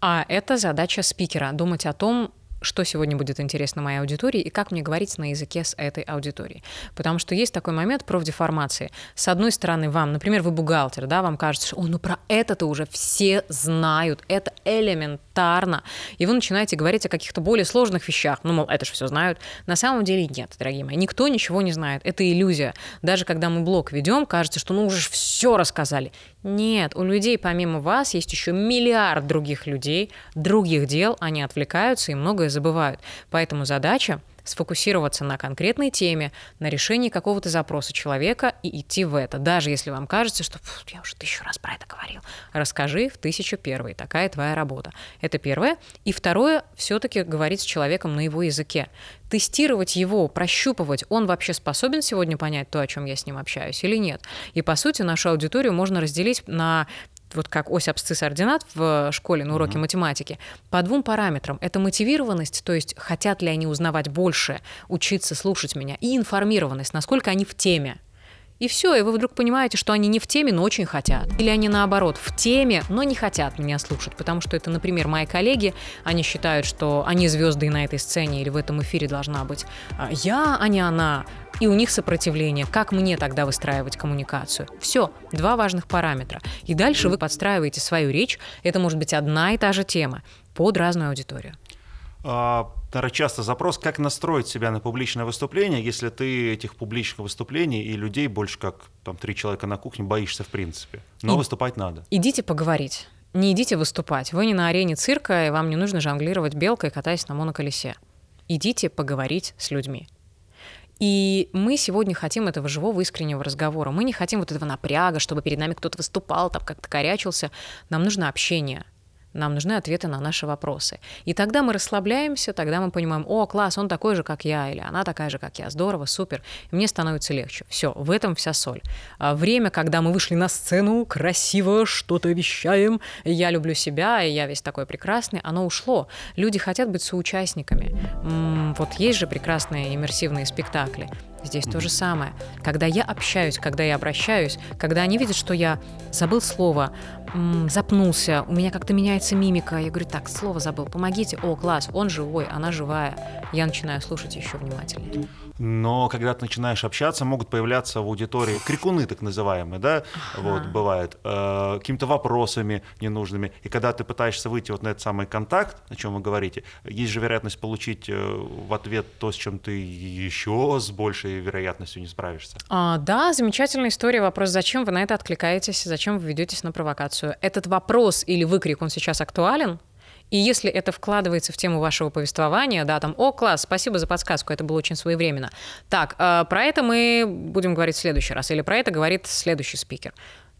Speaker 2: А это задача спикера — думать о том, что сегодня будет интересно моей аудитории и как мне говорить на языке с этой аудиторией. Потому что есть такой момент профдеформации. С одной стороны, вам, например, вы бухгалтер, да, вам кажется, что, о, ну про это-то уже все знают, это элементарно. И вы начинаете говорить о каких-то более сложных вещах. Ну, мол, это же все знают. На самом деле нет, дорогие мои. Никто ничего не знает. Это иллюзия. Даже когда мы блог ведем, кажется, что ну уже все рассказали. Нет, у людей помимо вас есть еще миллиард других людей, других дел, они отвлекаются и многое забывают. Поэтому задача сфокусироваться на конкретной теме, на решении какого-то запроса человека и идти в это. Даже если вам кажется, что я уже тысячу раз про это говорил. Расскажи в тысячу первый. Такая твоя работа. Это первое. И второе, все-таки говорить с человеком на его языке. Тестировать его, прощупывать, он вообще способен сегодня понять то, о чем я с ним общаюсь или нет. И по сути нашу аудиторию можно разделить на вот как ось абсцисс ординат в школе на уроке mm-hmm. математики, по двум параметрам. Это мотивированность, то есть хотят ли они узнавать больше, учиться слушать меня, и информированность, насколько они в теме. И все, и вы вдруг понимаете, что они не в теме, но очень хотят. Или они наоборот, в теме, но не хотят меня слушать, потому что это, например, мои коллеги, они считают, что они звезды на этой сцене или в этом эфире должна быть а, я, а не она. И у них сопротивление. Как мне тогда выстраивать коммуникацию? Все, два важных параметра. И дальше вы подстраиваете свою речь. Это может быть одна и та же тема под разную аудиторию.
Speaker 1: Наверное, часто запрос, как настроить себя на публичное выступление, если ты этих публичных выступлений и людей больше как там три человека на кухне боишься в принципе. Но и выступать надо.
Speaker 2: Идите поговорить. Не идите выступать. Вы не на арене цирка, и вам не нужно жонглировать белкой, катаясь на моноколесе. Идите поговорить с людьми. И мы сегодня хотим этого живого искреннего разговора. Мы не хотим вот этого напряга, чтобы перед нами кто-то выступал, там как-то корячился. Нам нужно общение – нам нужны ответы на наши вопросы. И тогда мы расслабляемся, тогда мы понимаем, о, класс, он такой же, как я, или она такая же, как я, здорово, супер. И мне становится легче. Все, в этом вся соль. А время, когда мы вышли на сцену, красиво что-то вещаем, я люблю себя, и я весь такой прекрасный, оно ушло. Люди хотят быть соучастниками. М-м, вот есть же прекрасные иммерсивные спектакли. Здесь то же самое. Когда я общаюсь, когда я обращаюсь, когда они видят, что я забыл слово, запнулся, у меня как-то меняется мимика, я говорю, так, слово забыл, помогите, о, класс, он живой, она живая. Я начинаю слушать еще внимательнее
Speaker 1: но когда ты начинаешь общаться, могут появляться в аудитории крикуны так называемые, да, ага. вот бывает, э, какими-то вопросами ненужными. И когда ты пытаешься выйти вот на этот самый контакт, о чем вы говорите, есть же вероятность получить э, в ответ то, с чем ты еще с большей вероятностью не справишься.
Speaker 2: А, да, замечательная история. Вопрос, зачем вы на это откликаетесь, зачем вы ведетесь на провокацию? Этот вопрос или выкрик, он сейчас актуален? И если это вкладывается в тему вашего повествования, да, там, о, класс, спасибо за подсказку, это было очень своевременно. Так, э, про это мы будем говорить в следующий раз, или про это говорит следующий спикер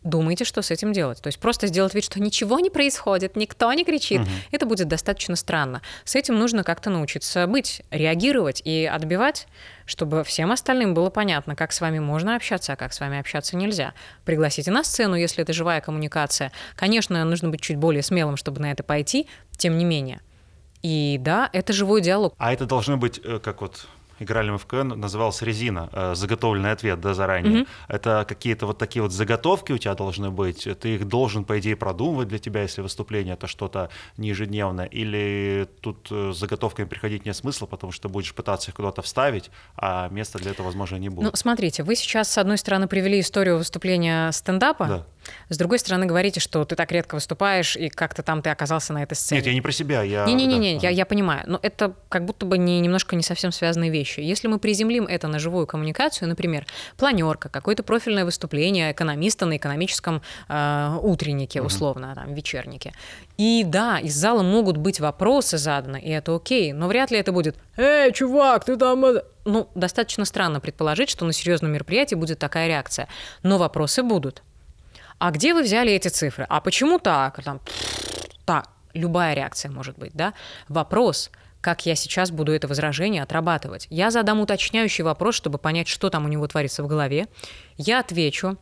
Speaker 2: думайте, что с этим делать. То есть просто сделать вид, что ничего не происходит, никто не кричит. Угу. Это будет достаточно странно. С этим нужно как-то научиться быть, реагировать и отбивать, чтобы всем остальным было понятно, как с вами можно общаться, а как с вами общаться нельзя. Пригласите на сцену, если это живая коммуникация. Конечно, нужно быть чуть более смелым, чтобы на это пойти, тем не менее. И да, это живой диалог.
Speaker 1: А это должно быть, э, как вот играли мы в КВН, назывался «Резина», э, заготовленный ответ, да, заранее. Угу. Это какие-то вот такие вот заготовки у тебя должны быть, ты их должен, по идее, продумывать для тебя, если выступление это что-то не ежедневное, или тут э, с заготовками приходить нет смысла, потому что будешь пытаться их куда-то вставить, а места для этого, возможно, не будет.
Speaker 2: Ну, смотрите, вы сейчас, с одной стороны, привели историю выступления стендапа, да. С другой стороны, говорите, что ты так редко выступаешь, и как-то там ты оказался на этой сцене.
Speaker 1: Нет, я не про себя, я...
Speaker 2: Не-не-не, да. я, я понимаю, но это как будто бы не, немножко не совсем связанные вещи. Если мы приземлим это на живую коммуникацию, например, планерка, какое-то профильное выступление экономиста на экономическом э, утреннике, условно, там, вечернике. И да, из зала могут быть вопросы заданы, и это окей, но вряд ли это будет «Эй, чувак, ты там...» Ну, достаточно странно предположить, что на серьезном мероприятии будет такая реакция. Но вопросы будут а где вы взяли эти цифры? А почему так? Там, так, любая реакция может быть, да? Вопрос, как я сейчас буду это возражение отрабатывать. Я задам уточняющий вопрос, чтобы понять, что там у него творится в голове. Я отвечу,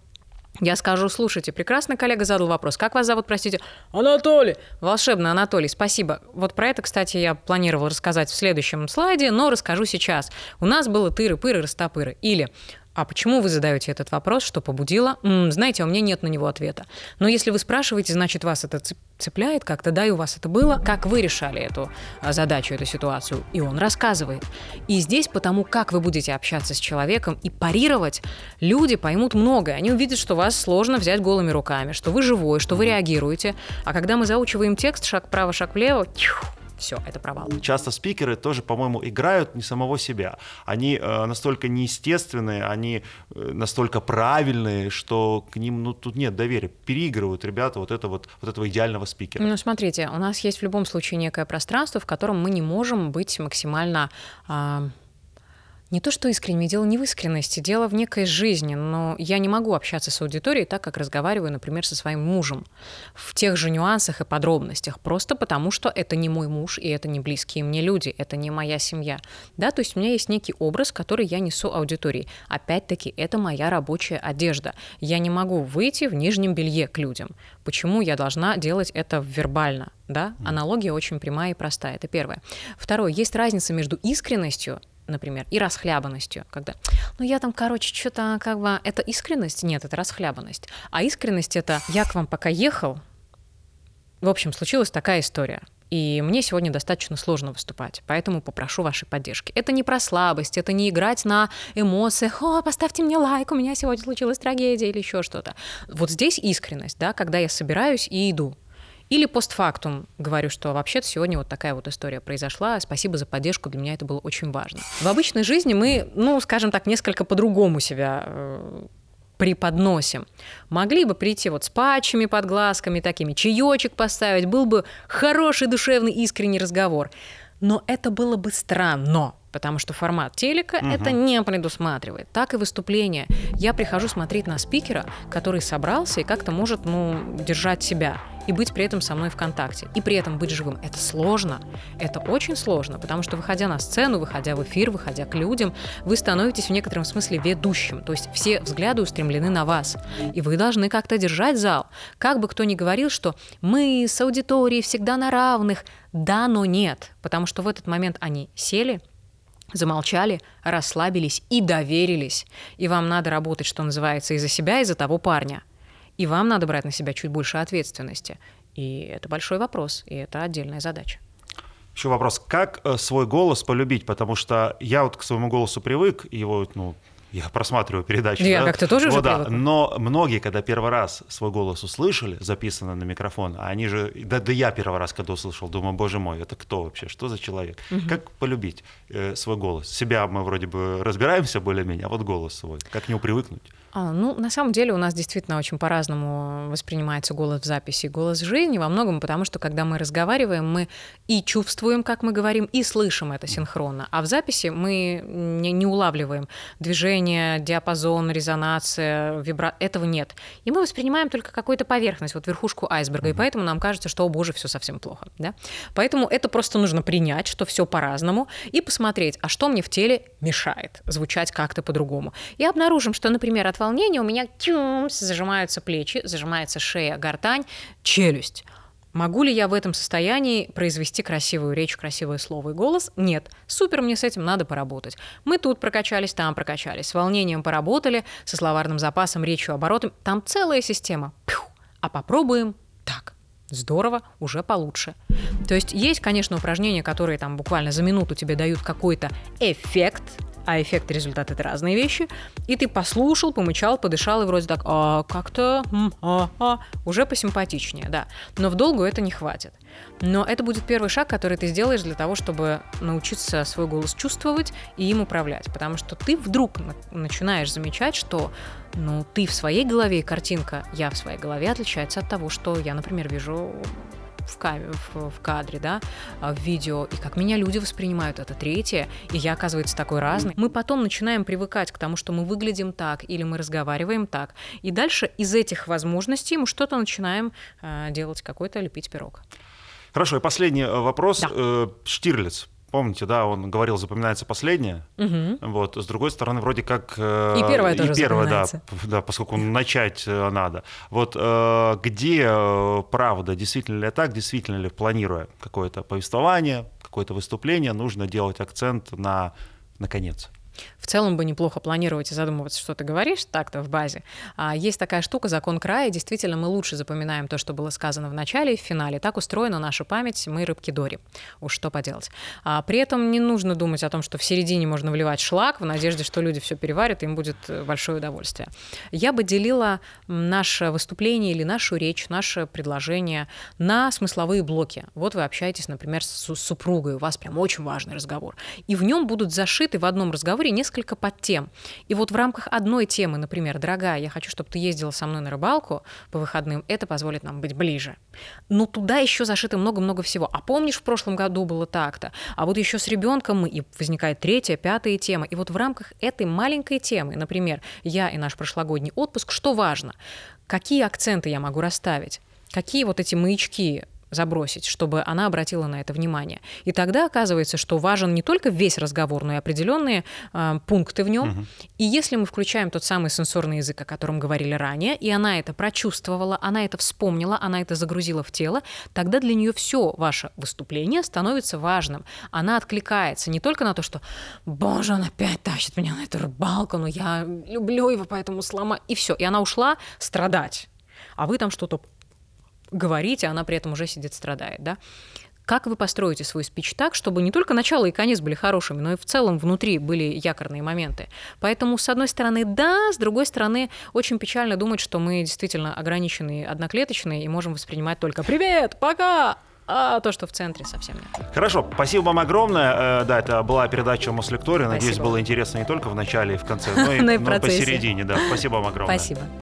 Speaker 2: я скажу, слушайте, прекрасный коллега задал вопрос. Как вас зовут, простите? Анатолий. Волшебно, Анатолий, спасибо. Вот про это, кстати, я планировал рассказать в следующем слайде, но расскажу сейчас. У нас было тыры-пыры, растопыры. Или А почему вы задаете этот вопрос, что побудило? М, знаете, у меня нет на него ответа. Но если вы спрашиваете, значит, вас это цепляет как-то, да, и у вас это было. Как вы решали эту а, задачу, эту ситуацию? И он рассказывает. И здесь потому, как вы будете общаться с человеком и парировать, люди поймут многое. Они увидят, что вас сложно взять голыми руками, что вы живой, что вы реагируете. А когда мы заучиваем текст, шаг вправо, шаг влево, все, это провал.
Speaker 1: Часто спикеры тоже, по-моему, играют не самого себя. Они э, настолько неестественные, они э, настолько правильные, что к ним ну, тут нет доверия. Переигрывают ребята вот, это вот, вот этого идеального спикера.
Speaker 2: Ну, смотрите, у нас есть в любом случае некое пространство, в котором мы не можем быть максимально... Э, не то, что искренне, дело не в искренности, дело в некой жизни, но я не могу общаться с аудиторией так, как разговариваю, например, со своим мужем, в тех же нюансах и подробностях, просто потому что это не мой муж, и это не близкие мне люди, это не моя семья. Да, то есть у меня есть некий образ, который я несу аудитории. Опять-таки, это моя рабочая одежда. Я не могу выйти в нижнем белье к людям. Почему я должна делать это вербально? Да? Аналогия очень прямая и простая. Это первое. Второе. Есть разница между искренностью например, и расхлябанностью, когда, ну я там, короче, что-то как бы, это искренность? Нет, это расхлябанность. А искренность это, я к вам пока ехал, в общем, случилась такая история. И мне сегодня достаточно сложно выступать, поэтому попрошу вашей поддержки. Это не про слабость, это не играть на эмоциях, о, поставьте мне лайк, у меня сегодня случилась трагедия или еще что-то. Вот здесь искренность, да, когда я собираюсь и иду. Или постфактум говорю, что вообще-то сегодня вот такая вот история произошла, спасибо за поддержку, для меня это было очень важно. В обычной жизни мы, ну, скажем так, несколько по-другому себя э, преподносим. Могли бы прийти вот с патчами под глазками такими, чаечек поставить, был бы хороший, душевный, искренний разговор. Но это было бы странно, потому что формат телека угу. это не предусматривает. Так и выступление. Я прихожу смотреть на спикера, который собрался и как-то может, ну, держать себя и быть при этом со мной в контакте. И при этом быть живым. Это сложно. Это очень сложно, потому что, выходя на сцену, выходя в эфир, выходя к людям, вы становитесь в некотором смысле ведущим. То есть все взгляды устремлены на вас. И вы должны как-то держать зал. Как бы кто ни говорил, что мы с аудиторией всегда на равных. Да, но нет. Потому что в этот момент они сели, замолчали, расслабились и доверились. И вам надо работать, что называется, и за себя, и за того парня – и вам надо брать на себя чуть больше ответственности. И это большой вопрос, и это отдельная задача.
Speaker 1: Еще вопрос, как э, свой голос полюбить? Потому что я вот к своему голосу привык, его, ну, я просматриваю передачи.
Speaker 2: Я да? как-то тоже вот, уже
Speaker 1: да. Но многие, когда первый раз свой голос услышали, записанный на микрофон, а они же, да, да я первый раз, когда услышал, думаю, боже мой, это кто вообще, что за человек? Угу. Как полюбить э, свой голос? Себя мы вроде бы разбираемся более-менее, а вот голос свой, как к нему привыкнуть?
Speaker 2: А, ну, на самом деле у нас действительно очень по-разному воспринимается голос в записи и голос в жизни, во многом потому, что когда мы разговариваем, мы и чувствуем, как мы говорим, и слышим это синхронно. А в записи мы не, не улавливаем движение, диапазон, резонация, вибра... Этого нет. И мы воспринимаем только какую-то поверхность, вот верхушку айсберга, mm-hmm. и поэтому нам кажется, что, о боже, все совсем плохо. Да? Поэтому это просто нужно принять, что все по-разному, и посмотреть, а что мне в теле мешает звучать как-то по-другому. И обнаружим, что, например, от волнения у меня тюмс, зажимаются плечи, зажимается шея, гортань, челюсть. Могу ли я в этом состоянии произвести красивую речь, красивое слово и голос? Нет. Супер, мне с этим надо поработать. Мы тут прокачались, там прокачались. С волнением поработали, со словарным запасом, речью, оборотом. Там целая система. Пью. А попробуем так. Здорово, уже получше. То есть есть, конечно, упражнения, которые там буквально за минуту тебе дают какой-то эффект, а эффект и результат это разные вещи, и ты послушал, помычал, подышал, и вроде так, а, как-то а, а, уже посимпатичнее, да. Но в долгу это не хватит. Но это будет первый шаг, который ты сделаешь для того, чтобы научиться свой голос чувствовать и им управлять. Потому что ты вдруг начинаешь замечать, что ну, ты в своей голове и картинка, я в своей голове отличается от того, что я, например, вижу в, кам- в, в кадре, да, а, в видео, и как меня люди воспринимают, это третье, и я, оказывается, такой разный. Мы потом начинаем привыкать к тому, что мы выглядим так, или мы разговариваем так, и дальше из этих возможностей мы что-то начинаем э, делать, какой-то лепить пирог.
Speaker 1: Хорошо, и последний э, вопрос. Да. Э, Штирлиц помните, да, он говорил, запоминается последнее. Угу. Вот, с другой стороны, вроде как...
Speaker 2: Э, и первое тоже и первое,
Speaker 1: да, да, поскольку начать э, надо. Вот э, где правда, действительно ли так, действительно ли, планируя какое-то повествование, какое-то выступление, нужно делать акцент на, на конец?
Speaker 2: В целом бы неплохо планировать и задумываться, что ты говоришь так-то в базе. А есть такая штука, закон края, действительно мы лучше запоминаем то, что было сказано в начале и в финале. Так устроена наша память, мы рыбки Дори. Уж что поделать. А при этом не нужно думать о том, что в середине можно вливать шлак в надежде, что люди все переварят, и им будет э, большое удовольствие. Я бы делила наше выступление или нашу речь, наше предложение на смысловые блоки. Вот вы общаетесь, например, с супругой, у вас прям очень важный разговор. И в нем будут зашиты в одном разговоре несколько подтем. И вот в рамках одной темы, например, дорогая, я хочу, чтобы ты ездила со мной на рыбалку по выходным, это позволит нам быть ближе. Но туда еще зашито много-много всего. А помнишь, в прошлом году было так-то? А вот еще с ребенком мы, и возникает третья, пятая тема. И вот в рамках этой маленькой темы, например, я и наш прошлогодний отпуск, что важно? Какие акценты я могу расставить? Какие вот эти маячки забросить, чтобы она обратила на это внимание. И тогда оказывается, что важен не только весь разговор, но и определенные э, пункты в нем. Угу. И если мы включаем тот самый сенсорный язык, о котором говорили ранее, и она это прочувствовала, она это вспомнила, она это загрузила в тело, тогда для нее все ваше выступление становится важным. Она откликается не только на то, что «Боже, он опять тащит меня на эту рыбалку, но я люблю его, поэтому слома...» И все. И она ушла страдать а вы там что-то говорить, а она при этом уже сидит, страдает, да? Как вы построите свой спич так, чтобы не только начало и конец были хорошими, но и в целом внутри были якорные моменты? Поэтому, с одной стороны, да, с другой стороны, очень печально думать, что мы действительно ограниченные одноклеточные и можем воспринимать только «Привет! Пока!» а то, что в центре совсем нет.
Speaker 1: Хорошо, спасибо вам огромное. Э, да, это была передача Мослектория. Надеюсь, было интересно не только в начале и в конце, но и, [LAUGHS] но и посередине. Да. Спасибо вам огромное.
Speaker 2: Спасибо.